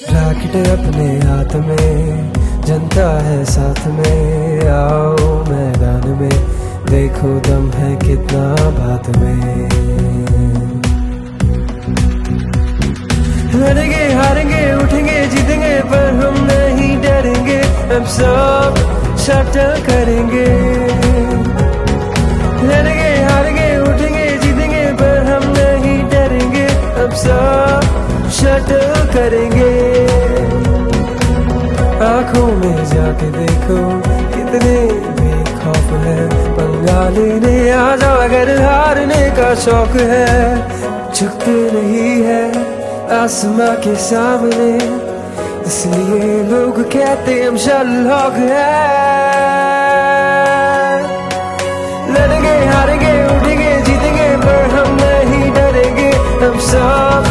Rocket अपने हाथ में जनता है साथ में आओ मैदान में देखो दम है कितना बात में लड़ेंगे हारेंगे उठेंगे जीतेंगे पर हम नहीं डरेंगे हम सब शटल करेंगे लड़ेंगे हारेंगे उठेंगे जीतेंगे पर हम नहीं डरेंगे हम सब में जाके देखो, कितने बेखौफ है। पंगा लेने आ जाओ अगर हारने का शौक है। झुकते नहीं है आसमां के सामने, इसलिए लोग कहते हम शलौक है। लड़ेंगे, हारेंगे, उठेंगे, जीतेंगे, पर हम नहीं डरेंगे। हम सब